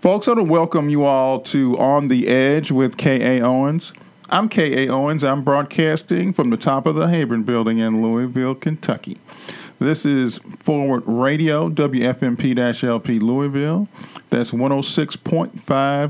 Folks, I want to welcome you all to On the Edge with K.A. Owens. I'm K.A. Owens. I'm broadcasting from the top of the Habron building in Louisville, Kentucky. This is Forward Radio, WFMP LP Louisville. That's 106.5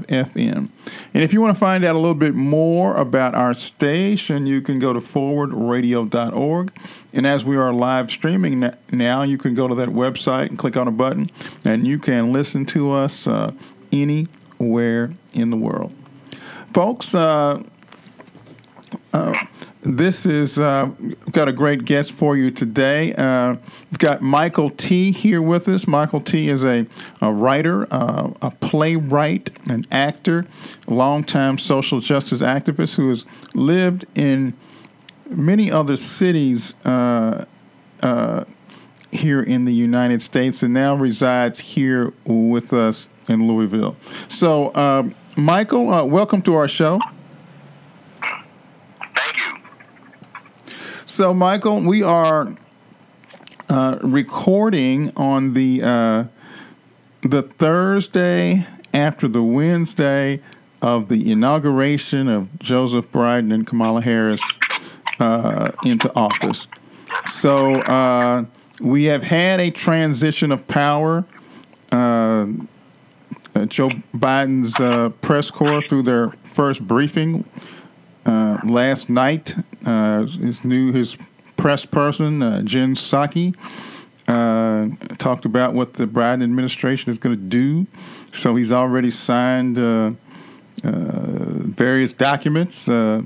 FM. And if you want to find out a little bit more about our station, you can go to forwardradio.org. And as we are live streaming now, you can go to that website and click on a button, and you can listen to us uh, anywhere in the world. Folks, uh, uh, this is uh, we've got a great guest for you today. Uh, we've got Michael T here with us. Michael T is a, a writer, uh, a playwright, an actor, longtime social justice activist who has lived in many other cities uh, uh, here in the United States and now resides here with us in Louisville. So, um, Michael, welcome to our show. Thank you. So, Michael, we are uh, recording on the uh, the Thursday after the Wednesday of the inauguration of Joseph Biden and Kamala Harris uh, into office. So uh, we have had a transition of power. Uh, uh, Joe Biden's press corps, through their first briefing last night, uh, his new his press person uh, Jen Psaki uh, talked about what the Biden administration is going to do. So he's already signed uh, uh, various documents uh,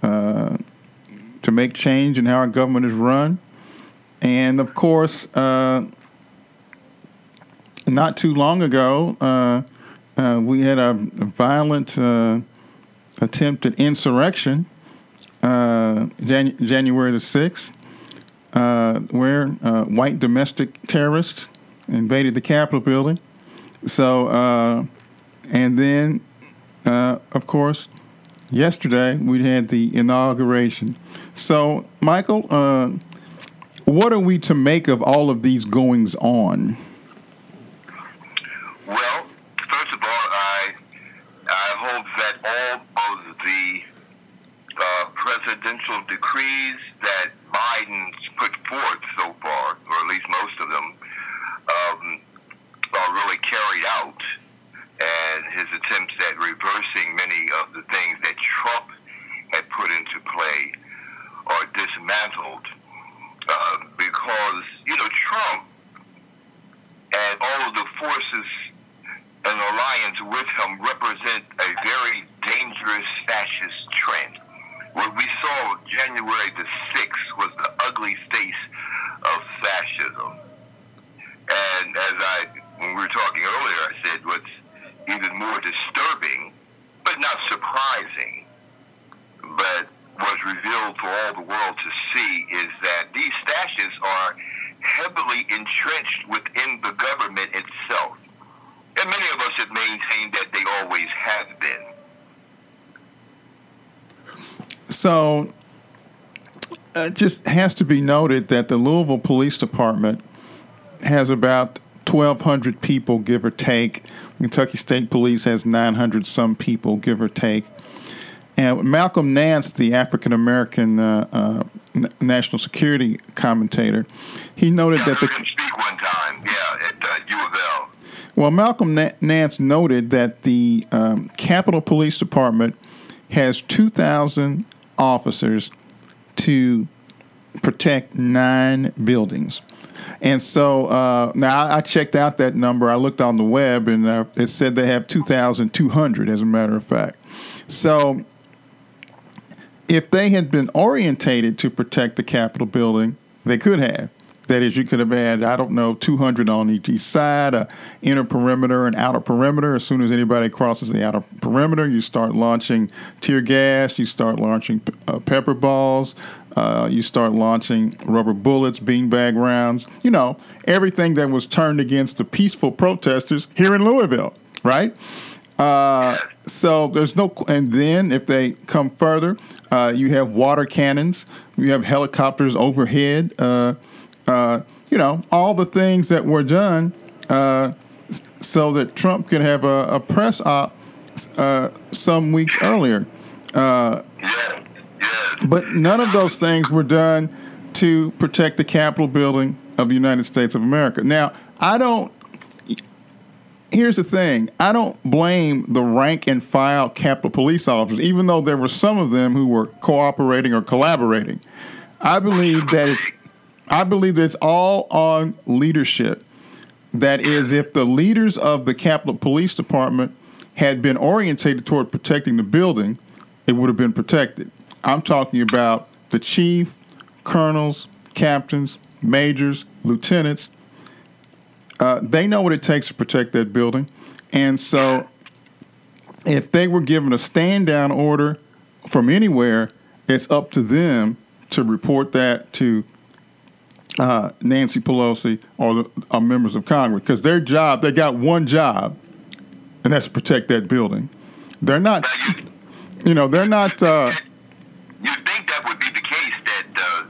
to make change in how our government is run, and of course, not too long ago, we had a violent attempt at insurrection uh, Jan- January the 6th, uh, where uh, white domestic terrorists invaded the Capitol building. So, uh, and then, uh, of course, yesterday we had the inauguration. So, Michael, uh, what are we to make of all of these goings on? Well, first of all, I I hope that all of the uh, presidential decrees that Biden's put forth so far, or at least most of them, um, are really carried out. And his attempts at reversing many of the things that Trump had put into play are dismantled. Uh, because, you know, Trump and all of the forces and alliance with him represent a very dangerous fascist. What we saw January the 6th was the ugly face of fascism. And as I, when we were talking earlier, I said what's even more disturbing, but not surprising, but was revealed for all the world to see is that these stashes are heavily entrenched within the government itself. And many of us have maintained that they always have been. So it just has to be noted that the Louisville Police Department has about 1,200 people, give or take. Kentucky State Police has 900 some people, give or take. And Malcolm Nance, the African American uh, uh, national security commentator, he noted yeah, that the. Speak one time, yeah, at uh, U of L. Well, Malcolm Nance noted that the um, Capitol Police Department has 2,000 officers to protect nine buildings. And so uh, now I checked out that number. I looked on the web and uh, it said they have 2,200, as a matter of fact. So if they had been orientated to protect the Capitol building, they could have. That is, you could have had, I don't know, 200 on each side, a inner perimeter and outer perimeter. As soon as anybody crosses the outer perimeter, you start launching tear gas, you start launching uh, pepper balls, uh, you start launching rubber bullets, beanbag rounds, you know, everything that was turned against the peaceful protesters here in Louisville, right? Uh, so there's no, and then if they come further, uh, you have water cannons, you have helicopters overhead. Uh, uh, you know, all the things that were done uh, so that Trump could have a, a press op uh, some weeks earlier. Uh. But none of those things were done to protect the Capitol building of the United States of America. Now, I don't. Here's the thing I don't blame the rank and file Capitol police officers, even though there were some of them who were cooperating or collaborating. I believe that it's I believe that it's all on leadership. That is, if the leaders of the Capitol Police Department had been orientated toward protecting the building, it would have been protected. I'm talking about the chief, colonels, captains, majors, lieutenants. Uh, they know what it takes to protect that building. And so if they were given a stand down order from anywhere, it's up to them to report that to uh, Nancy Pelosi or the uh, members of Congress because their job, they got one job, and that's to protect that building. They're not, you know, they're not. Uh, you think that would be the case that uh,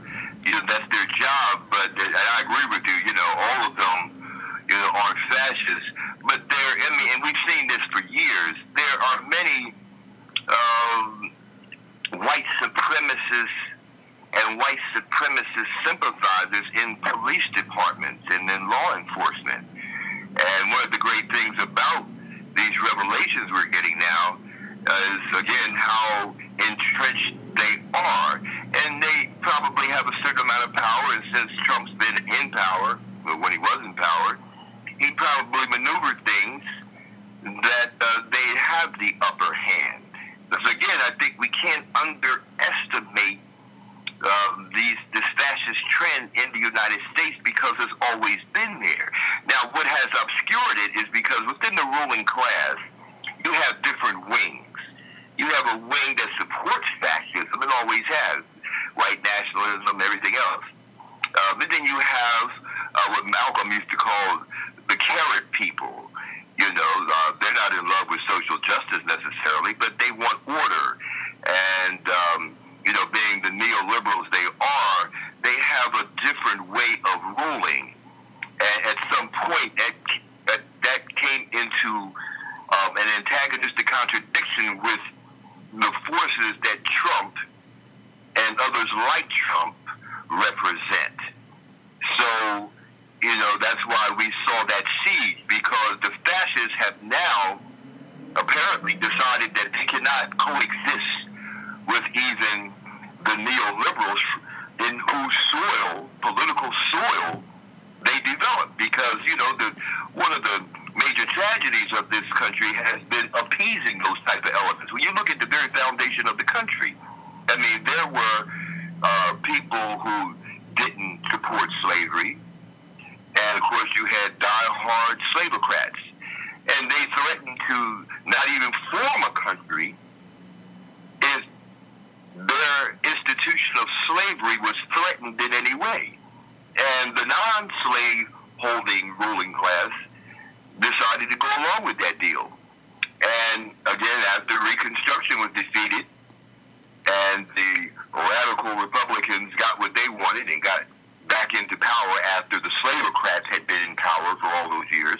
you know that's their job, but I agree with you. You know, all of them, you know, aren't fascists, but there. I mean, and we've seen this for years. There are many um, white supremacists and white supremacist police departments and then law enforcement. And one of the great things about these revelations we're getting now is, again, how entrenched they are. And they probably have a certain amount of power, and since Trump's been in power, when he was in power, he probably maneuvered things that uh, they have the upper hand. Because again, I think we can't underestimate um, these this fascist trend in the United States because it's always been there. Now, what has obscured it is because within the ruling class, you have different wings. You have a wing that supports fascism and always has, white nationalism, everything else. Uh, but then you have uh, what Malcolm used to call the carrot people. You know, uh, they're not in love with social justice necessarily, but they want order. And um, you know, being the neoliberals they are, they have a different way of ruling. And at some point, that, that, that came into um, an antagonistic contradiction with the forces that Trump and others like Trump represent. So, you know, that's why we saw that siege, because the fascists have now apparently decided that they cannot coexist with even the neoliberals in whose soil, political soil, they develop. Because, you know, the, one of the major tragedies of this country has been appeasing those type of elements. When you look at the very foundation of the country, I mean, there were uh, people who didn't and of course you had die-hard and they threatened to not even form a country if their institution of slavery was threatened in any way. And the non-slave holding ruling class decided to go along with that deal. And again, after Reconstruction was defeated and the radical Republicans got what they wanted and got back into power after the slavocrats had been in power for all those years,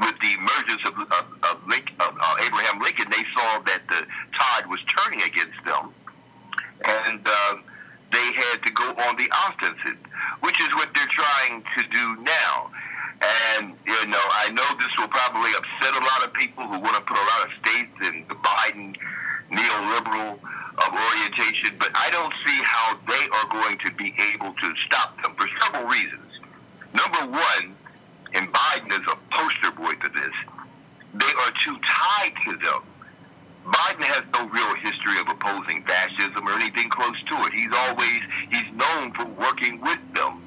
with the emergence of, of, of, Lincoln, of uh, Abraham Lincoln, they saw that the tide was turning against them, and uh, they had to go on the offensive, which is what they're trying to do now. And you know, I know this will probably upset a lot of people who want to put a lot of states in the Biden neoliberal of orientation, but I don't see how they are going to be able to stop them for several reasons. Number one, and Biden is a poster boy for this, they are too tied to them. Biden has no real history of opposing fascism or anything close to it. He's always he's known for working with them.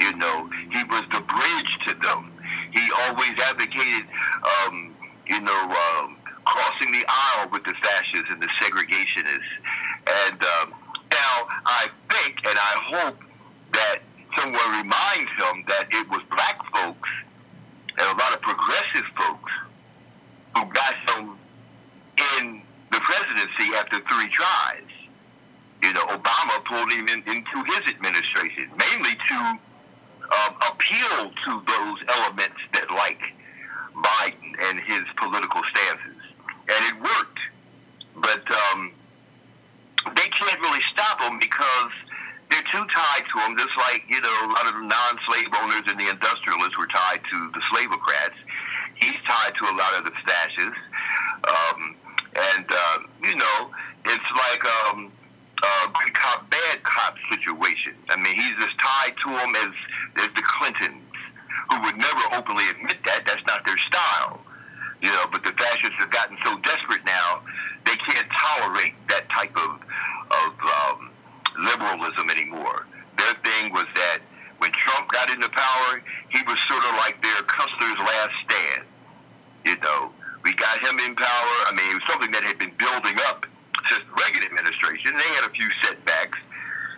You know, he was the bridge to them. He always advocated, um, you know, um, crossing the aisle with the fascists and the segregationists. And um, now I think and I hope that someone reminds him that it was black folks and a lot of progressive folks who got him in the presidency after three tries. You know, Obama pulled him in, into his administration, mainly to um, appeal to those elements that like Biden and his political stances, and it worked. But um, they can't really stop him because they're too tied to him. Just like you know, a lot of the non-slave owners and the industrialists were tied to the slavocrats. He's tied to a lot of the stashes, um, and uh, you know, it's like um, a good cop, bad cop situation. I mean, he's as tied to them as as the Clintons, who would never openly admit that. That's not their style. You know, but the fascists have gotten so desperate now, they can't tolerate that type of of um, liberalism anymore. Their thing was that when Trump got into power, he was sort of like their Custer's last stand. You know, we got him in power. I mean, it was something that had been building up since the Reagan administration. They had a few setbacks.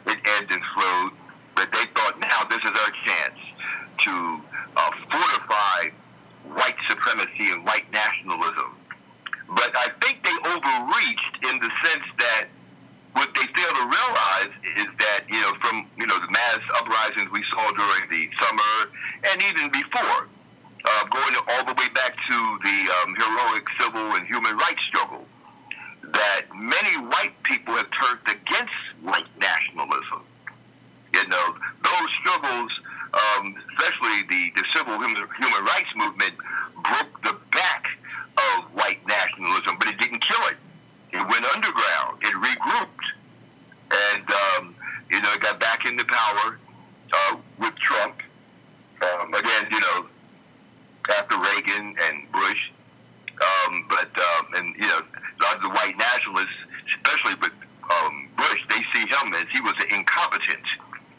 It ebbed and flowed, but they thought now this is our chance to uh, fortify white supremacy and white nationalism. But I think they overreached in the sense that what they fail to realize know, the mass uprisings we saw during the summer and even before, uh, going all the way back to the um, heroic civil and human rights struggle, that many white people have turned against white nationalism. You know, those struggles, um, especially the, the civil human, human rights movement, broke the back of white nationalism, but it didn't kill it. It went underground. It regrouped. And, um, you know, got back into power uh, with Trump. Um, again, you know, after Reagan and Bush. Um, but, um, and, you know, a lot of the white nationalists, especially with um, Bush, they see him as he was an incompetent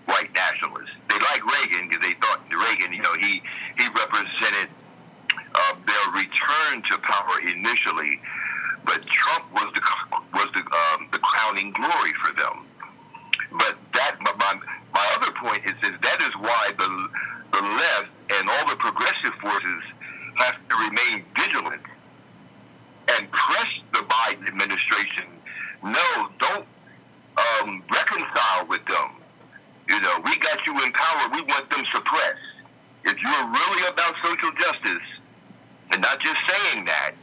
white nationalist. They like Reagan because they thought Reagan, you know, he, he represented uh, their return to power initially but Trump was the was the um, the crowning glory for them. But that my my other point is that that is why the the left and all the progressive forces have to remain vigilant and press the Biden administration. No, don't um, reconcile with them. You know, we got you in power. We want them suppressed. If you're really about social justice, and not just saying that,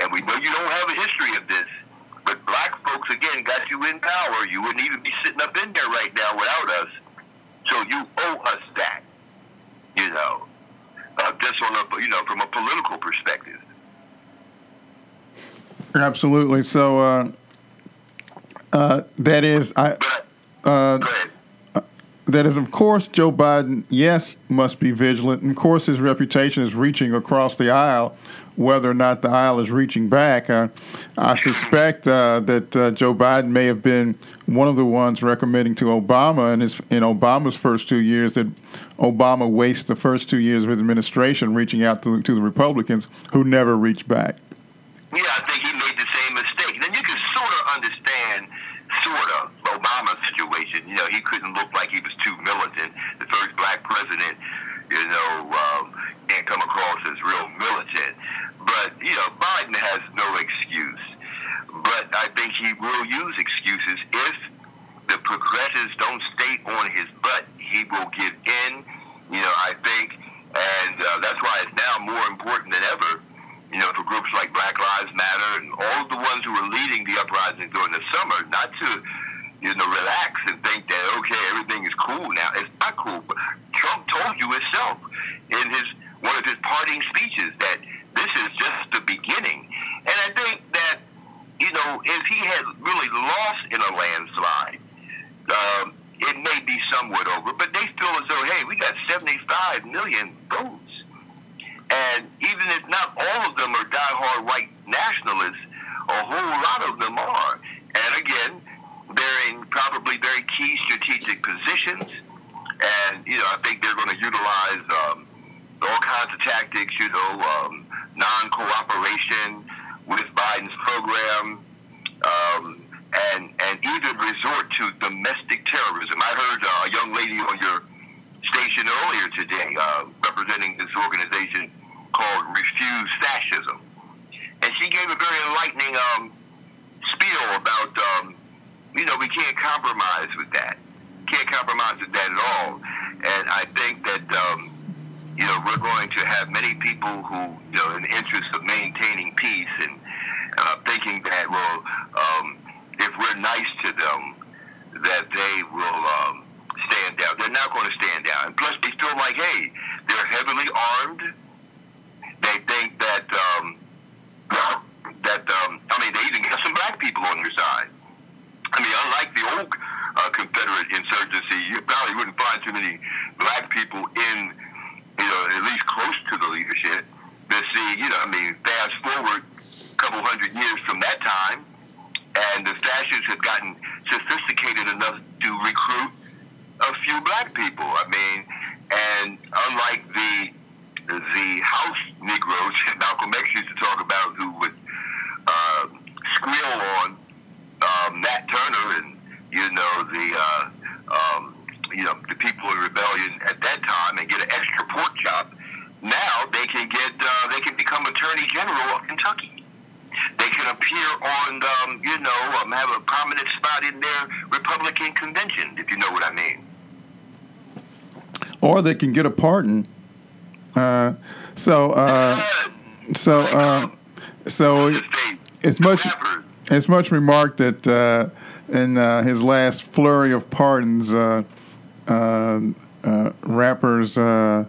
and we know you don't have a history of this, but black folks, again, got you in power. You wouldn't even be sitting up in there right now without us. So you owe us that, you know, uh, just on a, you know, from a political perspective. Absolutely. So uh, uh, that is, I. Uh, that is, of course, Joe Biden, yes, must be vigilant. And of course, his reputation is reaching across the aisle whether or not the aisle is reaching back. Uh, I suspect uh, that uh, Joe Biden may have been one of the ones recommending to Obama in his in Obama's first two years that Obama waste the first two years of his administration reaching out to, to the Republicans who never reached back. Yeah, I think he made the same mistake. Then you can sort of understand, sort of, Obama's situation. You know, he couldn't look like he was too militant. The first black president, you know, um, can't come across as real militant. But, you know, Biden has no excuse. But I think he will use excuses if the progressives don't stay on his butt. He will give in. You know, I think, and uh, that's why it's now more important than ever. You know, for groups like Black Lives Matter and all the ones who were leading the uprising during the summer, not to you know relax and think that okay, everything is cool now. It's not cool. But Trump told you himself in his one of his parting speeches that this is just the beginning. And I think that, you know, if he had really lost in a landslide, um, it may be somewhat over, but they feel as though, hey, we got 75 million votes. And even if not all of them are diehard white nationalists, a whole lot of them are. And again, they're in probably very key strategic positions. And, you know, I think they're going to utilize um, all kinds of tactics, you know, um, with Biden's program, um, and and even resort to domestic terrorism. I heard uh, a young lady on your station earlier today uh, representing this organization called Refuse Fascism, and she gave a very enlightening um, spiel about um, you know we can't compromise with that, can't compromise with that at all, and I think that. Um, you know, we're going to have many people who, you know, in the interest of maintaining peace and uh, thinking that, well, um, if we're nice to them, that they will um, stand down. They're not going to stand down. And plus, they feel like, hey, they're heavily armed. They think that um, that um, I mean, they even got some black people on their side. I mean, unlike the old uh, Confederate insurgency, you probably wouldn't find too many black people in, you know, at least close to the leadership. But see, you know, I mean, fast forward a couple hundred years from that time, and the fascists have gotten sophisticated enough to recruit a few black people. I mean, and unlike the the house Negroes Malcolm X used to talk about, who would uh, squeal on um, Nat Turner and you know the uh, um, you know the people in rebellion at that time and get an extra pork chop. Now they can get uh, they can become Attorney General of Kentucky. They can appear on um, you know um, have a prominent spot in their Republican convention if you know what I mean. Or they can get a pardon. Uh, so uh, so uh, so it's much it's much remarked that uh, in uh, his last flurry of pardons, uh, uh, uh rappers uh,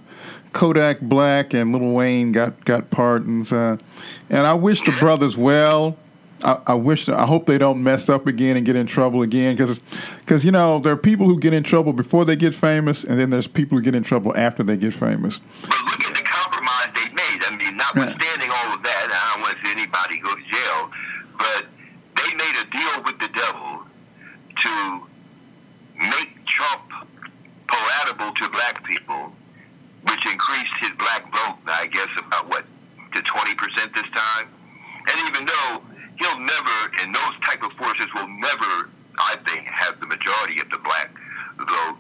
Kodak Black and Lil Wayne got got pardons, and I wish the brothers well. I, I wish I hope they don't mess up again and get in trouble again because because you know there are people who get in trouble before they get famous, and then there's people who get in trouble after they get famous. But look at the compromise they made. I mean, notwithstanding all of that, I don't want to see anybody go to jail, but they made a deal with the devil to make Trump palatable to black people, which increased his black vote, I guess, about what, to 20% this time? And even though he'll never, and those type of forces will never, I think, have the majority of the black vote,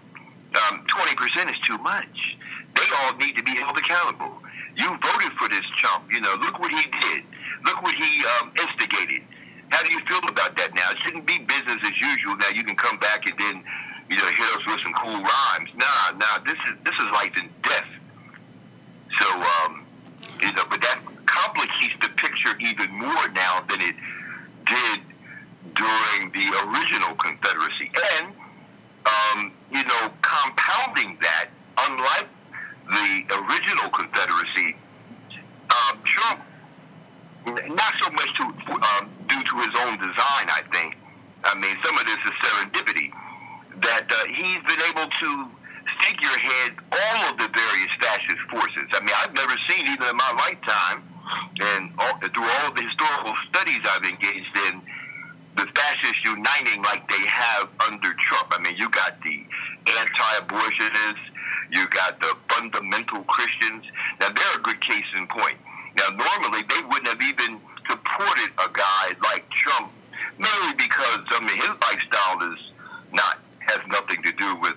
um, 20% is too much. They all need to be held accountable. You voted for this chump. You know, look what he did. Look what he um, instigated. How do you feel about that now? It shouldn't be business as usual. Now you can come back and then, you know, hit us with some cool rhymes. Nah, nah. This is this is life and death. So, um, you know, but that complicates the picture even more now than it did during the original Confederacy. And, um, you know, compounding that, unlike the original Confederacy, um, Trump not so much to um, due to his own design. I think. I mean, some of this is serendipity that uh, he's been able to figurehead all of the various fascist forces. I mean, I've never seen, even in my lifetime, and all, through all the historical studies I've engaged in, the fascists uniting like they have under Trump. I mean, you got the anti-abortionists, you got the fundamental Christians. Now, they're a good case in point. Now, normally they wouldn't have even supported a guy like Trump, mainly because I mean his lifestyle is not has nothing to do with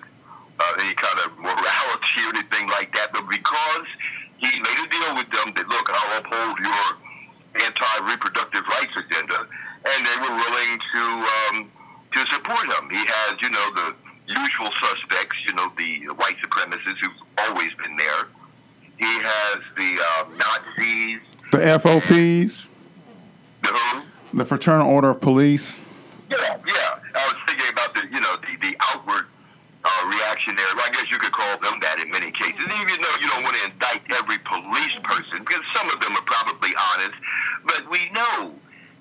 uh, any kind of morality or anything like that, but because he made a deal with them that look, I'll uphold your anti-reproductive rights agenda, and they were willing to um, to support him. He has, you know, the usual suspects, you know, the white supremacists who've always been there he has the uh, Nazis. The FOPs. The who? The Fraternal Order of Police. Yeah, yeah. I was thinking about the, you know, the, the outward uh, reactionary. Well, I guess you could call them that in many cases. Even though you don't want to indict every police person, because some of them are probably honest, but we know,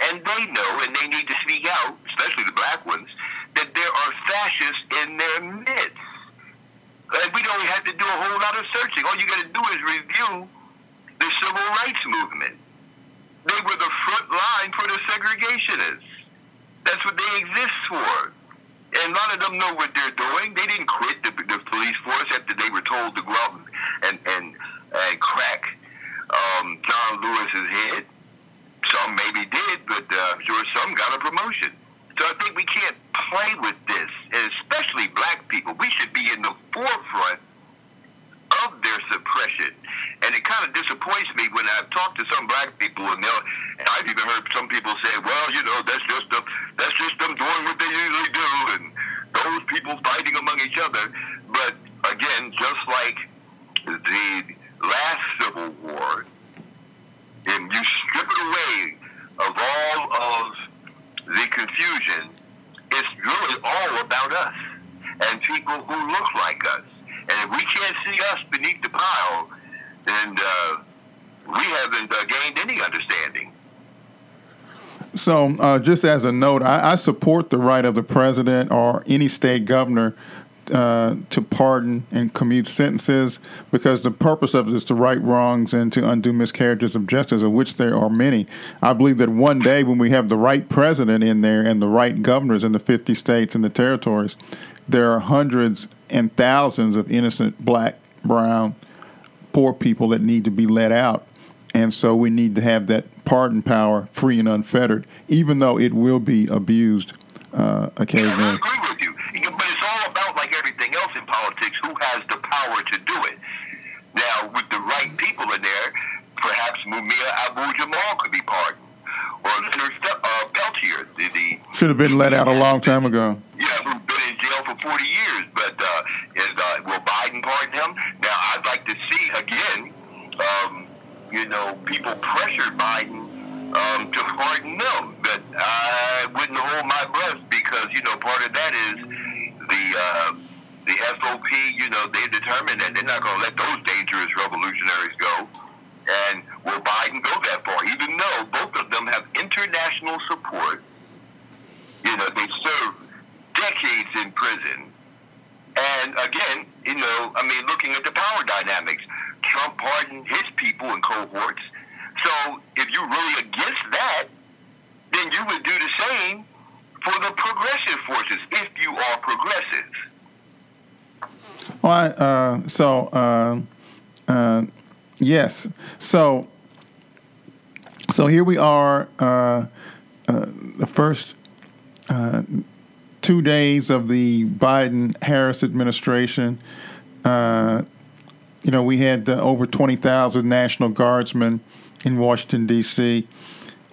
and they know, and they need to speak out, especially the black ones, that there are fascists in their midst. And we don't have to do a whole lot of searching. All you got to do is review the civil rights movement. They were the front line for the segregationists. That's what they exist for. And a lot of them know what they're doing. They didn't quit the, the police force after they were told to go out and, and, and crack um, John Lewis's head. Some maybe did, but uh, I'm sure some got a promotion. So I think we can't play with this, and especially black people. We should be in the forefront of their suppression. And it kind of disappoints me when I've talked to some black people, and, and I've even heard some people say, "Well, you know, that's just them, that's just them doing what they usually do, and those people fighting among each other." But again, just like the last Civil War, and you strip it away of all of the confusion, it's really all about us and people who look like us. And if we can't see us beneath the pile, then uh, we haven't uh, gained any understanding. So, uh, just as a note, I, I, support the right of the president or any state governor uh, to pardon and commute sentences because the purpose of it is to right wrongs and to undo miscarriages of justice, of which there are many. I believe that one day when we have the right president in there and the right governors in the 50 states and the territories, there are hundreds and thousands of innocent black, brown, poor people that need to be let out. And so we need to have that pardon power free and unfettered, even though it will be abused uh, occasionally. I agree with you. But it's all about, like everything else in politics, who has the power to do it. Now, with the right people in there, perhaps Mumia Abu Jamal could be pardoned. Or Leonard uh, Peltier. The, the, Should have been let out a long time ago. Yeah, who's been in jail for 40 years. But uh, is, uh, will Biden pardon him? Now, I'd like to see, again, um, you know, people pressured Biden um, to pardon them. But I wouldn't hold my breath because, you know, part of that is the uh, the FOP, you know, they determined that they're not going to let those dangerous revolutionaries go. And will Biden go that far? Even though both of them have international support, you know, they served decades in prison. And again, you know, I mean, looking at the power dynamics, Trump pardoned his people and cohorts. So if you're really against that, then you would do the same for the progressive forces if you are progressive. Well, I, uh, so uh, uh, yes, so so here we are, uh, uh, the first uh, two days of the Biden Harris administration. you know, we had over twenty thousand National Guardsmen in Washington D.C.,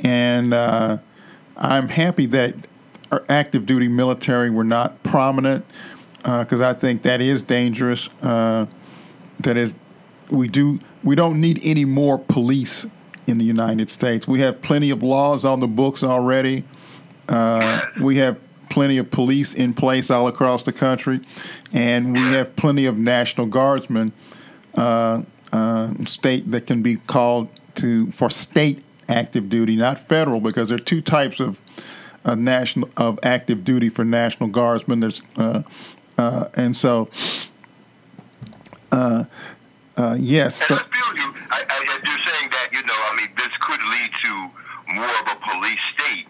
and I'm happy that our active duty military were not prominent because uh, I think that is dangerous. Uh, that is, we do we don't need any more police in the United States. We have plenty of laws on the books already. Uh, we have plenty of police in place all across the country, and we have plenty of National Guardsmen, uh, uh, state that can be called to for state active duty, not federal, because there are two types of national of active duty for National Guardsmen. There's uh, uh, and so uh, uh, yes. So, I feel you. I, I, you're saying that you know. I mean, this could lead to more of a police state.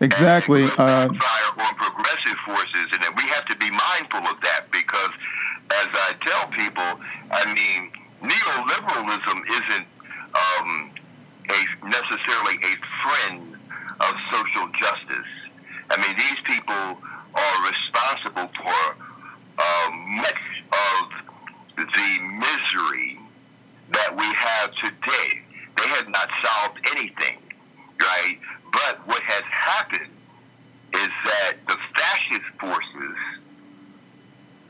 Exactly. Uh, fire on progressive forces, and then we have to be mindful of that because, as I tell people, I mean, neoliberalism isn't um, a necessarily a friend of social justice. I mean, these people are responsible for uh, much of the misery that we have today. They have not solved anything, right? But what has happened is that the fascist forces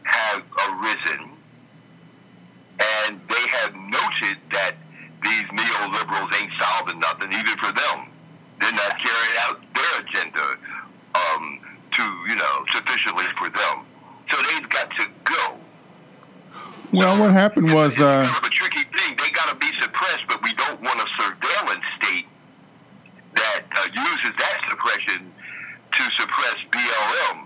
have arisen and they have noted that these neoliberals ain't solving nothing, even for them. They're not carrying out their agenda um, to, you know, sufficiently for them. So they've got to go. Well, what happened was uh, kind of a tricky thing. They got to be suppressed, but we don't want a surveillance state that uh, uses that suppression to suppress BLM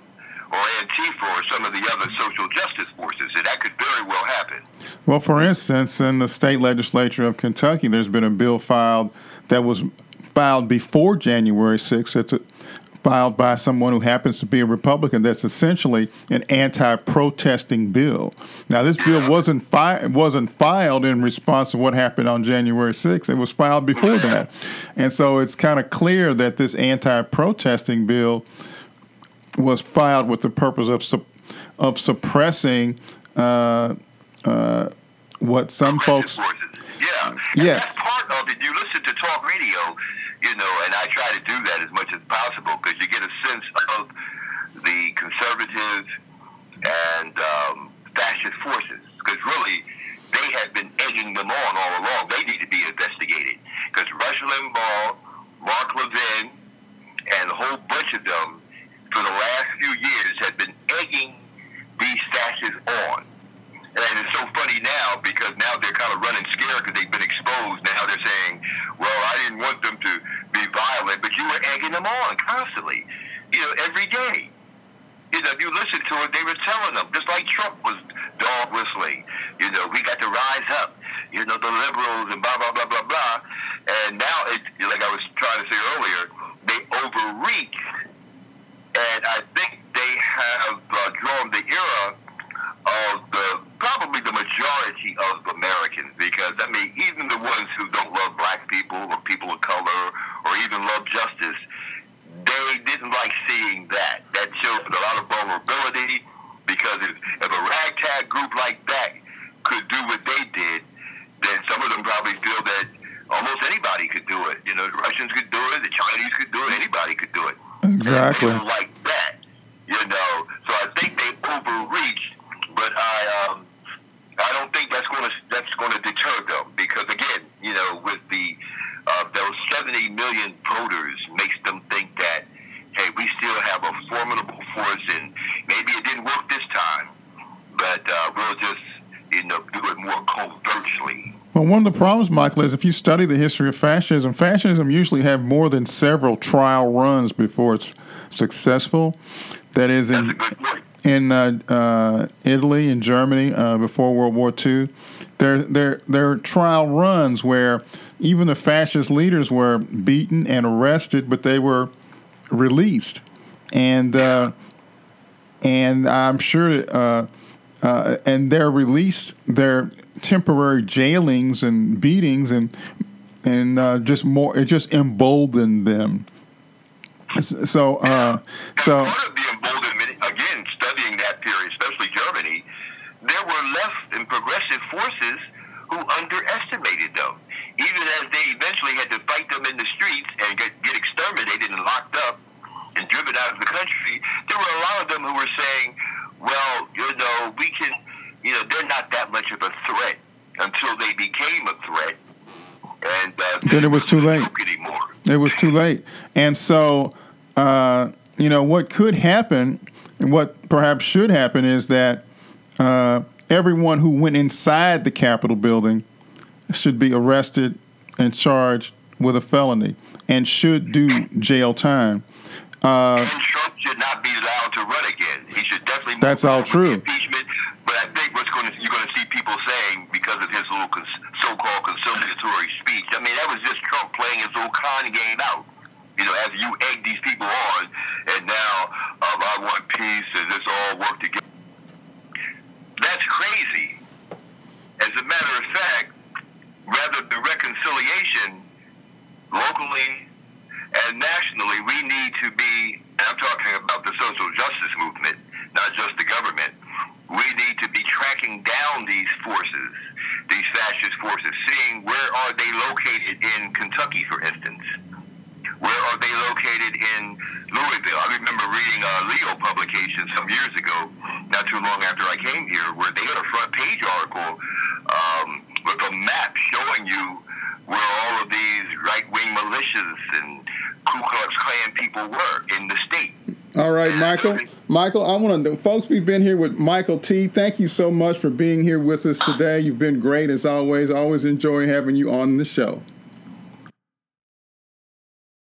or Antifa or some of the other social justice forces. And that could very well happen. Well, for instance, in the state legislature of Kentucky, there's been a bill filed that was filed before January 6th. Filed by someone who happens to be a Republican that's essentially an anti-protesting bill. Now, this bill wasn't fi- wasn't filed in response to what happened on January 6th. It was filed before that, and so it's kind of clear that this anti-protesting bill was filed with the purpose of su- of suppressing uh, uh, what some folks. Yeah. Yes. part of it. You listen to talk radio you know, and I try to do that as much as possible because you get a sense of the conservative and um, fascist forces because really they have been egging them on all along. They need to be investigated because Rush Limbaugh, Mark Levin, and a whole bunch of them for the last few years have been egging these fascists on. And it's so funny now because now they're kind of running scared because they've been exposed. Now they're saying, well, I didn't want them to be violent, but you were egging them on constantly, you know, every day. You know, if you listen to it, they were telling them, just like Trump was dog whistling, you know, we got to rise up, you know, the liberals and blah, blah, blah, blah, blah. And now, it, like I was trying to say earlier, they overreach. And I think they have uh, drawn the era of the probably the majority of Americans because I mean even the ones who don't love black people or people of color or even love justice they didn't like seeing that that showed a lot of vulnerability because if, if a ragtag group like that could do what they did then some of them probably feel that almost anybody could do it you know the Russians could do it the Chinese could do it anybody could do it exactly like that you know so I think they overreached but I um, I don't think that's going to that's going to deter them because again, you know, with the uh, those 70 million voters makes them think that hey, we still have a formidable force, and maybe it didn't work this time, but uh, we'll just you know do it more covertly. Well, one of the problems, Michael, is if you study the history of fascism, fascism usually have more than several trial runs before it's successful. That is in in uh, uh, Italy and Germany uh, before World War II. There, there, there are trial runs where even the fascist leaders were beaten and arrested, but they were released, and uh, and I'm sure, uh, uh, and they're released. Their temporary jailings and beatings and and uh, just more. It just emboldened them. So, uh, so. part of the emboldenment, again, studying that period, especially Germany, there were left and progressive forces who underestimated them. Even as they eventually had to fight them in the streets and get, get exterminated and locked up and driven out of the country, there were a lot of them who were saying, well, you know, we can, you know, they're not that much of a threat until they became a threat. And uh, Then it was too late. It was too late. And so, uh, you know, what could happen, and what perhaps should happen, is that uh, everyone who went inside the Capitol building should be arrested and charged with a felony and should do jail time. Uh, and Trump should not be allowed to run again. He should definitely. That's all true. with Impeachment, but I think what's going to you're going to see people saying because of his little cons, so-called conciliatory speech. I mean, that was just Trump playing his little con game out. You know, as you egg these people on, and now um, I want peace and this all work together. That's crazy. As a matter of fact, rather than reconciliation locally and nationally, we need to be, and I'm talking about the social justice movement, not just the government. We need to be tracking down these forces, these forces, seeing where are they located in Kentucky, for instance. Where are they located in Louisville? I remember reading a Leo publication some years ago, not too long after I came here, where they had a front page article um, with a map showing you where all of these right-wing militias and Ku Klux Klan people were in the state. all right, Michael. Michael, I want to, folks, we've been here with Michael T. Thank you so much for being here with us today. You've been great as always. Always enjoy having you on the show.